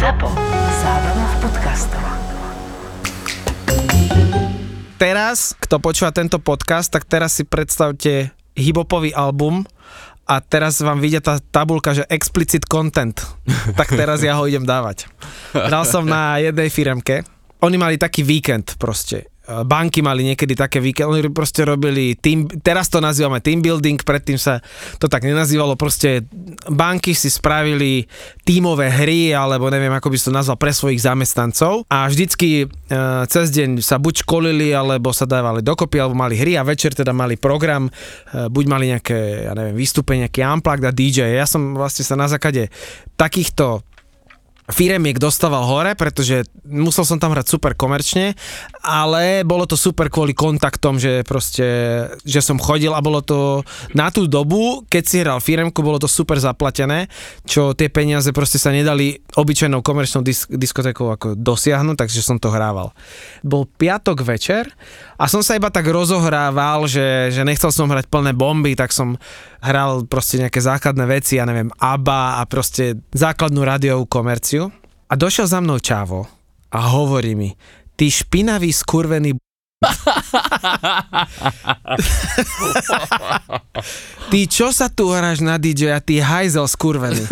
ZAPO. Zábrná v podcastov. Teraz, kto počúva tento podcast, tak teraz si predstavte hibopový album a teraz vám vidia tá tabulka, že explicit content. tak teraz ja ho idem dávať. Dal som na jednej firemke. Oni mali taký víkend proste banky mali niekedy také víkend, oni proste robili team, teraz to nazývame team building, predtým sa to tak nenazývalo, proste banky si spravili tímové hry, alebo neviem, ako by som to nazval, pre svojich zamestnancov a vždycky e, cez deň sa buď školili, alebo sa dávali dokopy, alebo mali hry a večer teda mali program, e, buď mali nejaké, ja neviem, vystúpenie, nejaký unplugged a DJ. Ja som vlastne sa na základe takýchto firemiek dostával hore, pretože musel som tam hrať super komerčne, ale bolo to super kvôli kontaktom, že proste, že som chodil a bolo to na tú dobu, keď si hral firemku, bolo to super zaplatené, čo tie peniaze proste sa nedali obyčajnou komerčnou disk- diskotékou ako dosiahnuť, takže som to hrával. Bol piatok večer a som sa iba tak rozohrával, že, že nechcel som hrať plné bomby, tak som hral proste nejaké základné veci, ja neviem, ABBA a proste základnú rádiovú komerciu. A došiel za mnou Čavo a hovorí mi, ty špinavý skurvený ty čo sa tu hráš na DJ a ty hajzel skurvený?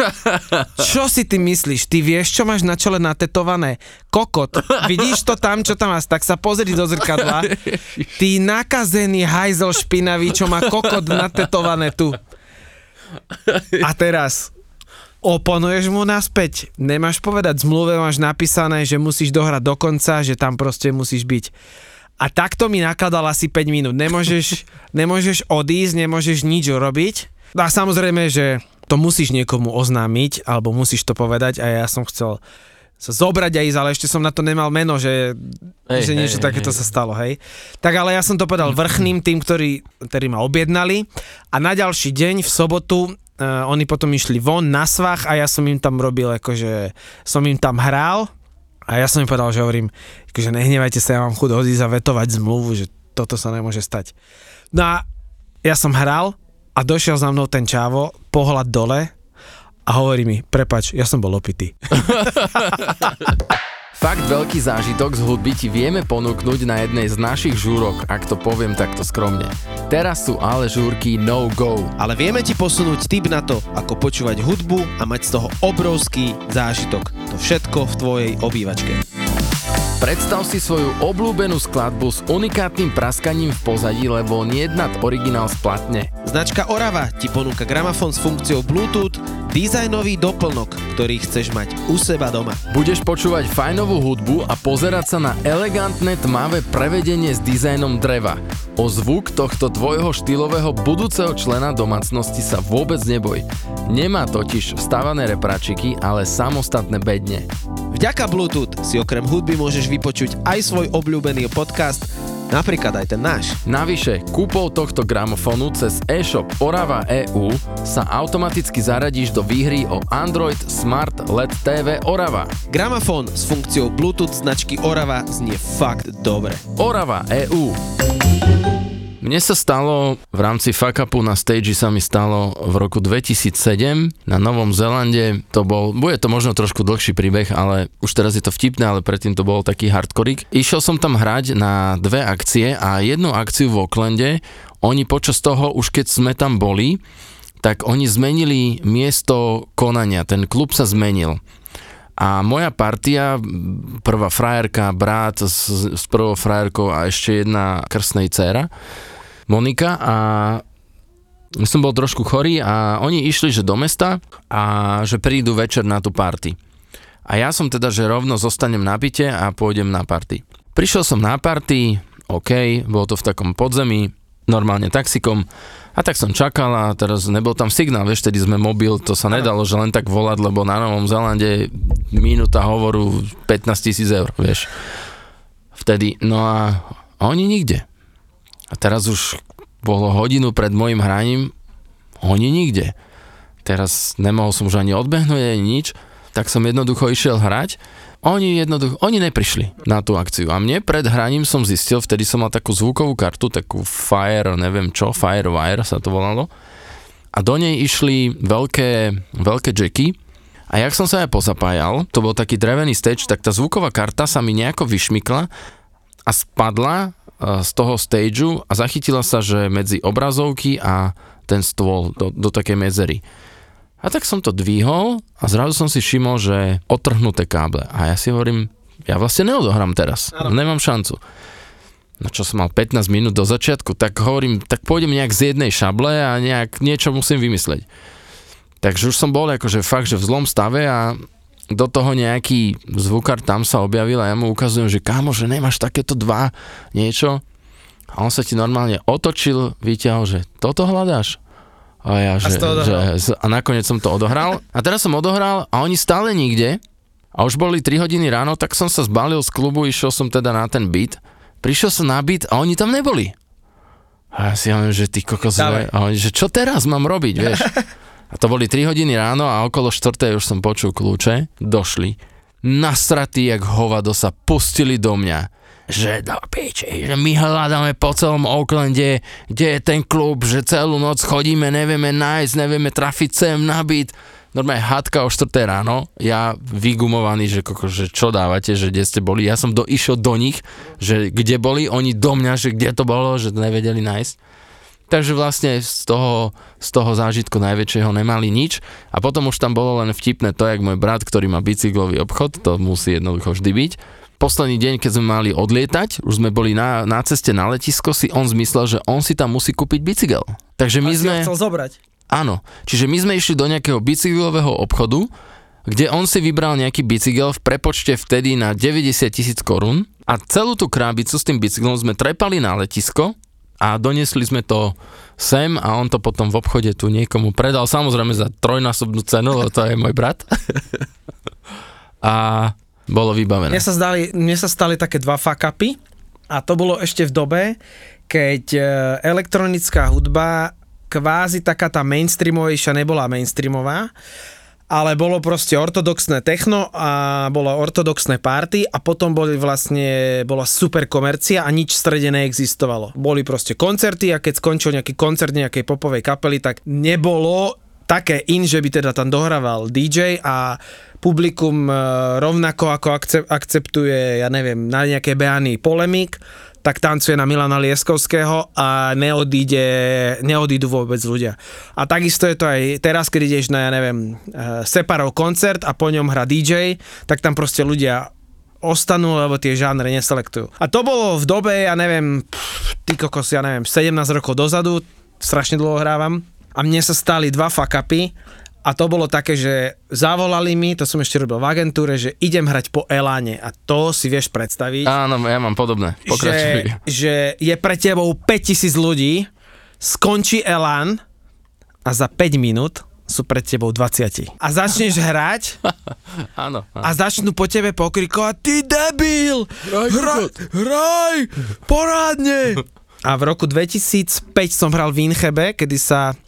Čo si ty myslíš? Ty vieš, čo máš na čele natetované? Kokot. Vidíš to tam, čo tam máš? Tak sa pozri do zrkadla. Ty nakazený hajzel špinavý, čo má kokot natetované tu. A teraz, oponuješ mu naspäť. Nemáš povedať, zmluve máš napísané, že musíš dohrať do konca, že tam proste musíš byť. A takto mi nakladal asi 5 minút. Nemôžeš, nemôžeš odísť, nemôžeš nič urobiť. A samozrejme, že to musíš niekomu oznámiť, alebo musíš to povedať a ja som chcel sa zobrať a ísť, ale ešte som na to nemal meno, že, hey, že niečo hey, takéto hey. sa stalo, hej. Tak ale ja som to povedal vrchným tým, ktorí, ktorí ma objednali a na ďalší deň v sobotu uh, oni potom išli von na svach a ja som im tam robil, akože som im tam hral a ja som im povedal, že hovorím, že nehnevajte sa, ja mám chud odísť a vetovať zmluvu, že toto sa nemôže stať. No a ja som hral a došiel za mnou ten čávo, pohľad dole a hovorí mi, prepač, ja som bol opitý. Fakt veľký zážitok z hudby ti vieme ponúknuť na jednej z našich žúrok, ak to poviem takto skromne. Teraz sú ale žúrky no go. Ale vieme ti posunúť tip na to, ako počúvať hudbu a mať z toho obrovský zážitok. To všetko v tvojej obývačke. Predstav si svoju obľúbenú skladbu s unikátnym praskaním v pozadí, lebo nejednat originál splatne. Značka Orava ti ponúka gramofón s funkciou Bluetooth, dizajnový doplnok, ktorý chceš mať u seba doma. Budeš počúvať fajnovú hudbu a pozerať sa na elegantné tmavé prevedenie s dizajnom dreva. O zvuk tohto tvojho štýlového budúceho člena domácnosti sa vôbec neboj. Nemá totiž vstávané repračiky, ale samostatné bedne. Vďaka Bluetooth si okrem hudby môžeš vypočuť aj svoj obľúbený podcast, napríklad aj ten náš. Navyše, kúpou tohto gramofónu cez e-shop Orava EU sa automaticky zaradíš do výhry o Android Smart LED TV Orava. Gramofón s funkciou Bluetooth značky Orava znie fakt dobre. Orava EU. Mne sa stalo, v rámci fuck upu na stage sa mi stalo v roku 2007 na Novom Zelande, to bol, bude to možno trošku dlhší príbeh, ale už teraz je to vtipné, ale predtým to bol taký hardkorik. Išiel som tam hrať na dve akcie a jednu akciu v Oaklande, oni počas toho, už keď sme tam boli, tak oni zmenili miesto konania, ten klub sa zmenil. A moja partia, prvá frajerka, brat s, s prvou frajerkou a ešte jedna krstnej dcera, Monika a som bol trošku chorý a oni išli, že do mesta a že prídu večer na tú party. A ja som teda, že rovno zostanem na byte a pôjdem na party. Prišiel som na party, OK, bolo to v takom podzemí, normálne taxikom a tak som čakal a teraz nebol tam signál, vieš, tedy sme mobil, to sa nedalo, že len tak volať, lebo na Novom Zelande minúta hovoru 15 tisíc eur, vieš. Vtedy, no a, oni nikde. A teraz už bolo hodinu pred môjim hraním, oni nikde. Teraz nemohol som už ani odbehnúť, ani nič, tak som jednoducho išiel hrať oni jednoducho, oni neprišli na tú akciu. A mne pred hraním som zistil, vtedy som mal takú zvukovú kartu, takú Fire, neviem čo, Firewire sa to volalo. A do nej išli veľké, veľké jacky A jak som sa aj pozapájal, to bol taký drevený stage, tak tá zvuková karta sa mi nejako vyšmykla a spadla e, z toho stageu a zachytila sa, že medzi obrazovky a ten stôl do, do takej medzery. A tak som to dvihol a zrazu som si všimol, že otrhnuté káble. A ja si hovorím, ja vlastne neodohrám teraz, Áno. nemám šancu. No čo som mal 15 minút do začiatku, tak hovorím, tak pôjdem nejak z jednej šable a nejak niečo musím vymysleť. Takže už som bol akože fakt, že v zlom stave a do toho nejaký zvukár tam sa objavil a ja mu ukazujem, že kámo, že nemáš takéto dva niečo. A on sa ti normálne otočil, vyťahol, že toto hľadáš? A ja, že, to že, a nakoniec som to odohral. A teraz som odohral a oni stále nikde. A už boli 3 hodiny ráno, tak som sa zbalil z klubu, išiel som teda na ten beat. Prišiel som na beat a oni tam neboli. A ja si hovorím, že ty kokos, a oni, že čo teraz mám robiť, vieš? A to boli 3 hodiny ráno a okolo 4. už som počul kľúče, došli. Nasratí jak hovado sa pustili do mňa. Že do piči, že my hľadáme po celom Oaklande, kde je ten klub, že celú noc chodíme, nevieme nájsť, nevieme trafiť sem na byt. Normálne hadka o 4. ráno, ja vygumovaný, že, koko, že čo dávate, že kde ste boli. Ja som do, išiel do nich, že kde boli, oni do mňa, že kde to bolo, že to nevedeli nájsť. Takže vlastne z toho, z toho zážitku najväčšieho nemali nič a potom už tam bolo len vtipné to, jak môj brat, ktorý má bicyklový obchod, to musí jednoducho vždy byť. Posledný deň, keď sme mali odlietať, už sme boli na, na ceste na letisko, si on zmyslel, že on si tam musí kúpiť bicykel. Takže my A sme... chcel zobrať. Áno, čiže my sme išli do nejakého bicyklového obchodu, kde on si vybral nejaký bicykel v prepočte vtedy na 90 tisíc korún a celú tú krábicu s tým bicyklom sme trepali na letisko a donesli sme to sem a on to potom v obchode tu niekomu predal, samozrejme za trojnásobnú cenu, lebo to je môj brat. a bolo vybavené. Mne sa, zdali, mne sa stali také dva fuck-upy a to bolo ešte v dobe, keď e, elektronická hudba kvázi taká tá mainstreamovejšia nebola mainstreamová, ale bolo proste ortodoxné techno a bolo ortodoxné party a potom boli vlastne, bola super komercia a nič v strede neexistovalo. Boli proste koncerty a keď skončil nejaký koncert nejakej popovej kapely, tak nebolo také in, že by teda tam dohrával DJ a publikum e, rovnako ako akce- akceptuje, ja neviem, na nejaké beány polemik, tak tancuje na Milana Lieskovského a neodíde, neodídu vôbec ľudia. A takisto je to aj teraz, keď ideš na, ja neviem, eh, Separov koncert a po ňom hra DJ, tak tam proste ľudia ostanú, lebo tie žánre neselektujú. A to bolo v dobe, ja neviem, pff, ty kokos, ja neviem, 17 rokov dozadu, strašne dlho hrávam a mne sa stali dva fuck-upy a to bolo také, že zavolali mi, to som ešte robil v agentúre, že idem hrať po Eláne a to si vieš predstaviť Áno, ja mám podobné. že, Pokračuj. že je pre tebou 5000 ľudí, skončí Elán a za 5 minút sú pred tebou 20. A začneš hrať Áno. áno. a začnú po tebe pokrikovať Ty debil! Hraj, hraj! Porádne! A v roku 2005 som hral v Inchebe, kedy sa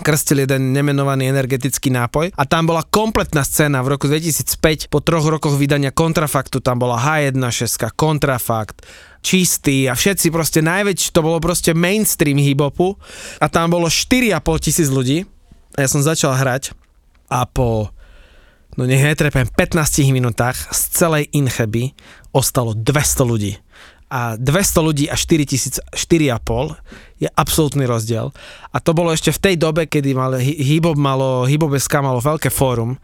krstil jeden nemenovaný energetický nápoj a tam bola kompletná scéna v roku 2005 po troch rokoch vydania kontrafaktu, tam bola H1.6, kontrafakt, čistý a všetci proste najväčší, to bolo proste mainstream hip-hopu a tam bolo 4,5 tisíc ľudí a ja som začal hrať a po no nech netrepem, 15 minútach z celej Incheby ostalo 200 ľudí. A 200 ľudí a 4 tisíc, 4,5 je absolútny rozdiel. A to bolo ešte v tej dobe, kedy mal, hi- hip-hop malo, hip malo veľké fórum.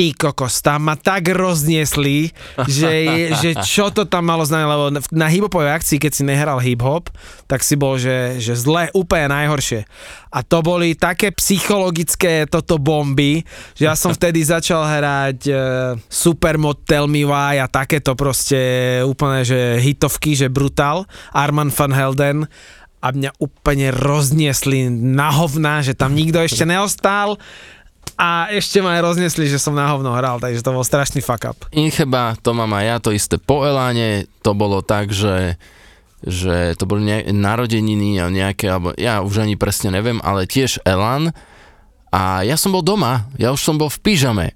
Ty kokos, tam ma tak rozniesli, že, že čo to tam malo znamená, lebo na hip-hopovej akcii, keď si nehral hip-hop, tak si bol, že, že zle, úplne najhoršie. A to boli také psychologické toto bomby, že ja som vtedy začal hrať e, Supermod Tell Me Why a takéto proste úplne, že hitovky, že brutál, Arman van Helden. A mňa úplne rozniesli na hovna, že tam nikto ešte neostal a ešte ma aj rozniesli, že som na hovno hral, takže to bol strašný fuck up. Incheba, to mám aj ja, to isté po Eláne, to bolo tak, že, že to boli ne- narodeniny a nejaké, alebo ja už ani presne neviem, ale tiež Elán a ja som bol doma, ja už som bol v pyžame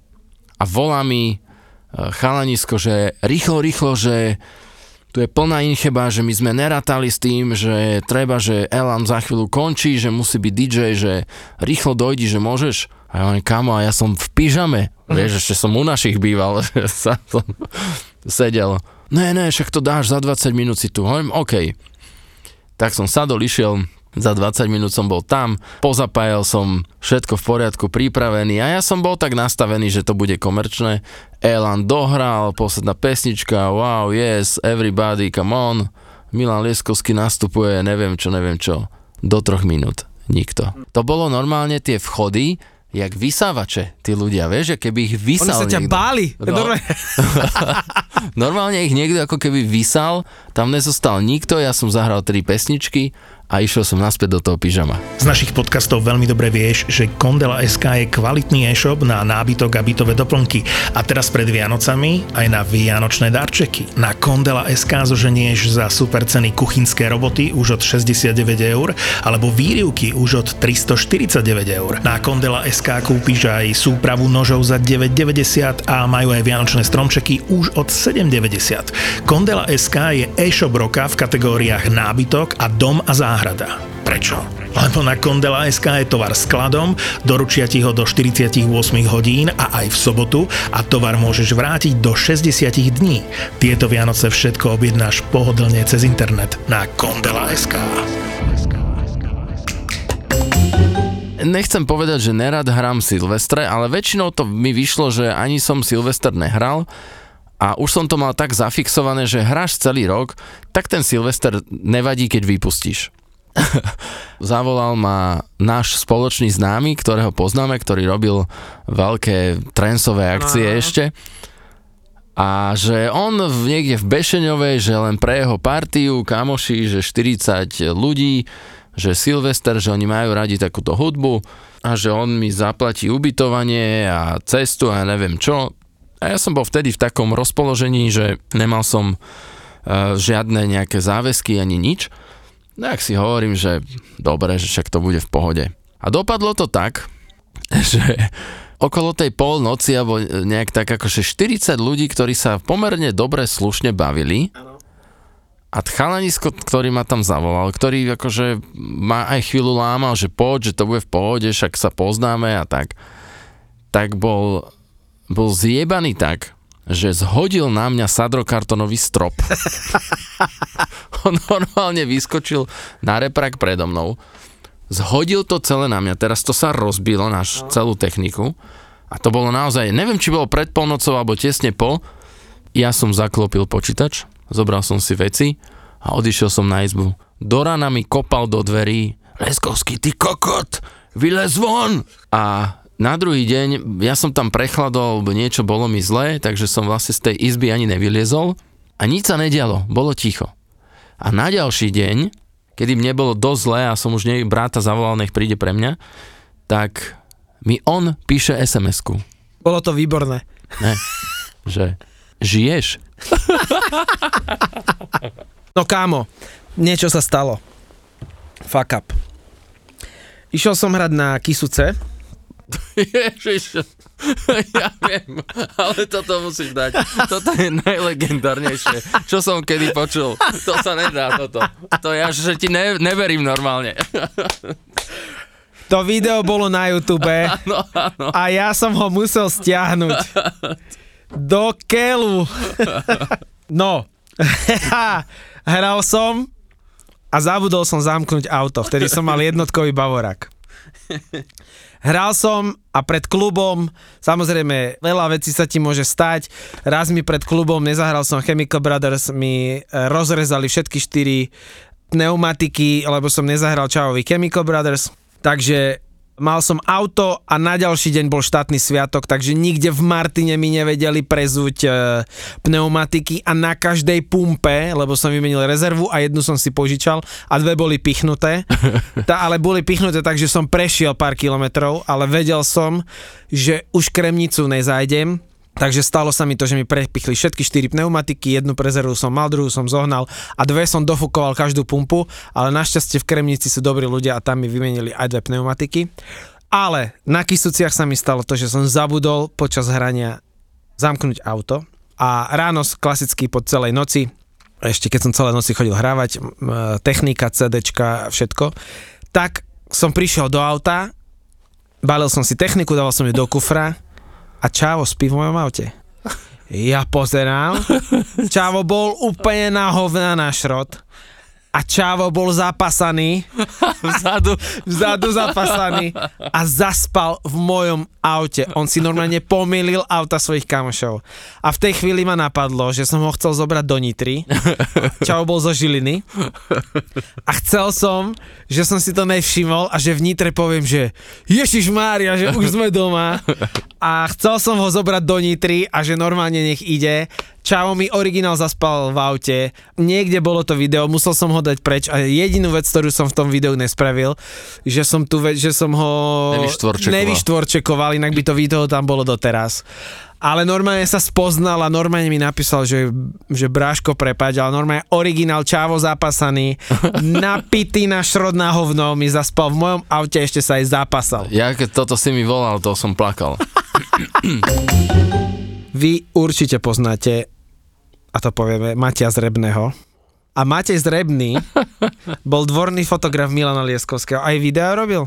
a volá mi e, chalanisko, že rýchlo, rýchlo, že tu je plná incheba, že my sme nerátali s tým, že treba, že Elan za chvíľu končí, že musí byť DJ, že rýchlo dojdi, že môžeš. A ja hovorím, kamo, a ja som v pyžame. Vieš, ešte som u našich býval, že sa som sedel. Ne, ne, však to dáš, za 20 minút si tu. Hovorím, OK. Tak som sadol, išiel, za 20 minút som bol tam, pozapájal som všetko v poriadku, pripravený a ja som bol tak nastavený, že to bude komerčné. Elan dohral, posledná pesnička, wow, yes, everybody, come on. Milan Lieskovský nastupuje, neviem čo, neviem čo. Do troch minút. Nikto. To bolo normálne tie vchody, jak vysávače, tí ľudia, vieš, že keby ich Oni vysal sa ťa niekto. báli. No. Normálne ich niekto ako keby vysal, tam nezostal nikto, ja som zahral tri pesničky a išiel som naspäť do toho pyžama. Z našich podcastov veľmi dobre vieš, že Kondela SK je kvalitný e-shop na nábytok a bytové doplnky. A teraz pred Vianocami aj na vianočné darčeky. Na Kondela SK zoženieš za super ceny kuchynské roboty už od 69 eur, alebo výrivky už od 349 eur. Na Kondela SK kúpiš aj súpravu nožov za 9,90 a majú aj vianočné stromčeky už od 7,90. Kondela SK je e-shop roka v kategóriách nábytok a dom a záhrada. Prečo? Lebo na Kondela SK je tovar skladom, doručia ti ho do 48 hodín a aj v sobotu a tovar môžeš vrátiť do 60 dní. Tieto Vianoce všetko objednáš pohodlne cez internet na Kondela SK. Nechcem povedať, že nerad hrám Silvestre, ale väčšinou to mi vyšlo, že ani som Silvester nehral a už som to mal tak zafixované, že hráš celý rok, tak ten Silvester nevadí, keď vypustíš. Zavolal ma náš spoločný známy, ktorého poznáme, ktorý robil veľké trensové akcie Aha. ešte. A že on v, niekde v Bešeňovej, že len pre jeho partiu, kamoši, že 40 ľudí, že Silvester, že oni majú radi takúto hudbu a že on mi zaplatí ubytovanie a cestu a neviem čo. A ja som bol vtedy v takom rozpoložení, že nemal som uh, žiadne nejaké záväzky ani nič. No ak si hovorím, že dobre, že však to bude v pohode. A dopadlo to tak, že okolo tej polnoci, alebo nejak tak akože 40 ľudí, ktorí sa pomerne dobre slušne bavili. A chalanisko, ktorý ma tam zavolal, ktorý akože ma aj chvíľu lámal, že poď, že to bude v pohode, však sa poznáme a tak. Tak bol, bol zjebaný tak, že zhodil na mňa sadrokartonový strop. On normálne vyskočil na reprak predo mnou, zhodil to celé na mňa, teraz to sa rozbilo, náš celú techniku a to bolo naozaj, neviem, či bolo pred polnocou alebo tesne po, ja som zaklopil počítač, zobral som si veci a odišiel som na izbu. Do rana mi kopal do dverí, Leskovský, ty kokot, vylez von! A na druhý deň, ja som tam prechladol, niečo bolo mi zlé, takže som vlastne z tej izby ani nevyliezol a nič sa nedialo, bolo ticho. A na ďalší deň, kedy mne bolo dosť zlé a som už nej bráta zavolal, nech príde pre mňa, tak mi on píše SMS-ku, Bolo to výborné. ne, že žiješ? No kámo, niečo sa stalo. Fuck up. Išiel som hrať na Kisuce, Ježiš, ja viem, ale toto musíš dať. Toto je najlegendárnejšie, čo som kedy počul. To sa nedá, toto. To ja, že ti ne, neverím normálne. to video bolo na YouTube No, áno. a ja som ho musel stiahnuť. Do keľu. No, hral som a zabudol som zamknúť auto. Vtedy som mal jednotkový bavorak. Hral som a pred klubom, samozrejme, veľa vecí sa ti môže stať. Raz mi pred klubom, nezahral som Chemical Brothers, mi e, rozrezali všetky štyri pneumatiky, lebo som nezahral Čavovi Chemical Brothers. Takže mal som auto a na ďalší deň bol štátny sviatok, takže nikde v Martine mi nevedeli prezúť e, pneumatiky a na každej pumpe, lebo som vymenil rezervu a jednu som si požičal a dve boli pichnuté. Tá, ale boli pichnuté tak, že som prešiel pár kilometrov, ale vedel som, že už kremnicu nezajdem, Takže stalo sa mi to, že mi prepichli všetky štyri pneumatiky, jednu prezervu som mal, druhú som zohnal a dve som dofúkoval každú pumpu, ale našťastie v Kremnici sú dobrí ľudia a tam mi vymenili aj dve pneumatiky. Ale na Kisuciach sa mi stalo to, že som zabudol počas hrania zamknúť auto a ráno klasicky po celej noci, ešte keď som celé noci chodil hrávať, technika, CDčka, všetko, tak som prišiel do auta, balil som si techniku, dával som ju do kufra a Čávo spí v mojom aute. Ja pozerám, Čávo bol úplne na hovna na šrot a Čávo bol zapasaný, Vzadu. vzadu zapasaný a zaspal v mojom aute. On si normálne pomýlil auta svojich kamošov. A v tej chvíli ma napadlo, že som ho chcel zobrať do Nitry. Čavo bol zo Žiliny. A chcel som, že som si to nevšimol a že v Nitre poviem, že Ježiš Mária, že už sme doma. A chcel som ho zobrať do Nitry a že normálne nech ide. Čavo mi originál zaspal v aute, niekde bolo to video, musel som ho dať preč a jedinú vec, ktorú som v tom videu nespravil, že som tu, že som ho Nevyštvorčekoval. nevyštvorčekoval, inak by to video tam bolo doteraz. Ale normálne sa spoznal a normálne mi napísal, že, že Bráško prepať, ale normálne originál Čávo zapasaný, napitý na šrod na hovno, mi zaspal v mojom aute, ešte sa aj zapasal. Ja keď toto si mi volal, to som plakal. Vy určite poznáte, a to povieme, Matia Zrebného. A Matej Zrebný bol dvorný fotograf Milana Lieskovského. Aj video robil?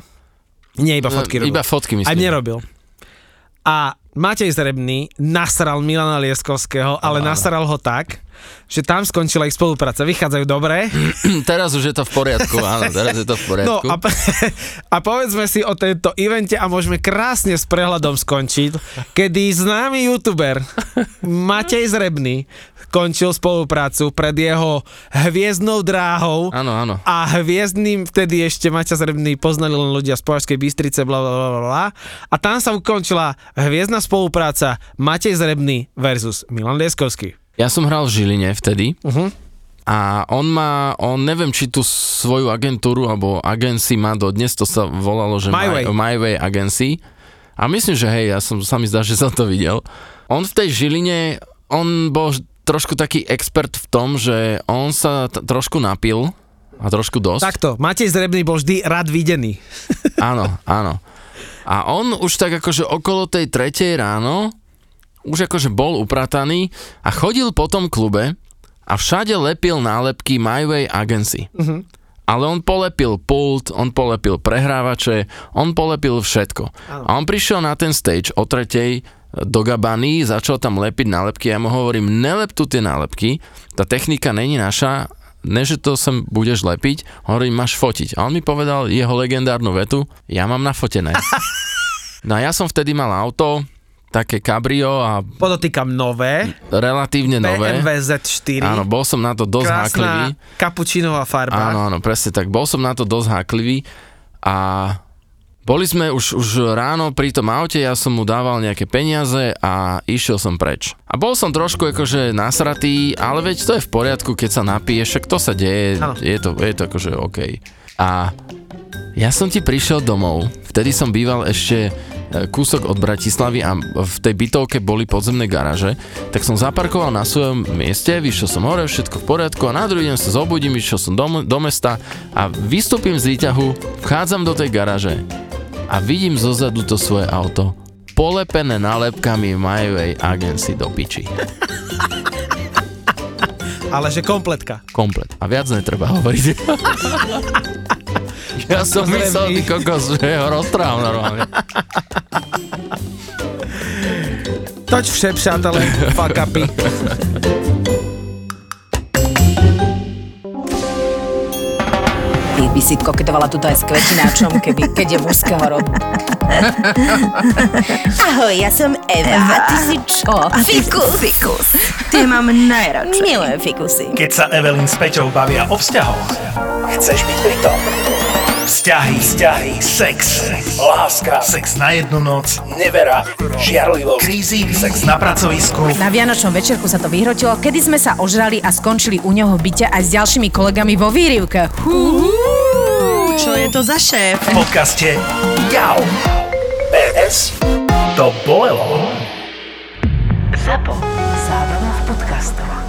Nie, iba fotky robil. Iba fotky myslím. Aj nerobil. A Matej Zrebný nasral Milana Lieskovského, ale Áno. nasral ho tak, že tam skončila ich spolupráca. Vychádzajú dobre. teraz už je to v poriadku, áno, teraz je to v poriadku. No a, a povedzme si o tejto evente a môžeme krásne s prehľadom skončiť, kedy známy youtuber Matej Zrebný končil spoluprácu pred jeho hviezdnou dráhou Áno, áno. a hviezdnym vtedy ešte Maťa Zrebný poznali len ľudia z Považskej Bystrice, bla, bla, bla, bla. A tam sa ukončila hviezdna spolupráca Matej Zrebný versus Milan Lieskovský. Ja som hral v Žiline vtedy Uh-huh. a on má, on neviem, či tú svoju agentúru alebo agency má dodnes, to sa volalo, že My Way. My Way Agency. A myslím, že hej, ja som, sa mi zdá, že som to videl. On v tej Žiline, on bol trošku taký expert v tom, že on sa t- trošku napil a trošku dosť. Takto, Matej Zrebný bol vždy rád videný. Áno, áno. A on už tak akože okolo tej tretej ráno už akože bol uprataný a chodil po tom klube a všade lepil nálepky My Way Agency. Mhm. Ale on polepil pult, on polepil prehrávače, on polepil všetko. Áno. A on prišiel na ten stage o tretej do Gabany, začal tam lepiť nálepky. Ja mu hovorím, nelep tu tie nálepky, tá technika není naša, ne, že to sem budeš lepiť, hovorím, máš fotiť. A on mi povedal jeho legendárnu vetu, ja mám nafotené. No a ja som vtedy mal auto, také cabrio a Podotýkam nové, relatívne nové. BMW Z4. Áno, bol som na to dosť háklivý. Krásna kapučinová farba. Áno, áno, presne tak. Bol som na to dosť háklivý a boli sme už, už ráno pri tom aute, ja som mu dával nejaké peniaze a išiel som preč. A bol som trošku akože nasratý, ale veď to je v poriadku, keď sa napiješ, však to sa deje, je to, je to akože OK. A ja som ti prišiel domov, vtedy som býval ešte e, kúsok od Bratislavy a v tej bytovke boli podzemné garáže, tak som zaparkoval na svojom mieste, vyšiel som hore, všetko v poriadku a na druhý deň sa zobudím, išiel som do, do mesta a vystúpim z výťahu, vchádzam do tej garáže a vidím zozadu to svoje auto polepené nálepkami My Way Agency do piči. Ale že kompletka. Komplet. A viac netreba hovoriť. ja som myslel, ty kokos, že ho roztrhám normálne. Toť vše, přátelé, fuck upy. by si koketovala tuto aj s kvetináčom, keby, keď je mužského rodu. Ahoj, ja som Eva. Eva, ty si čo? A ty Fikus. Fikus. Tie mám najradšej. Milujem fikusy. Keď sa Evelyn s Peťou bavia o vzťahoch, chceš byť pri tom. Vzťahy, vzťahy, sex, láska, sex na jednu noc, nevera, žiarlivosť, krízy, sex na pracovisku. Na Vianočnom večerku sa to vyhrotilo, kedy sme sa ožrali a skončili u neho v byte aj s ďalšími kolegami vo výrivke. Hú. Čo je to za šéf? V podcaste Jau. PS. To bolelo. Zapo. Zábrná v podcastovách.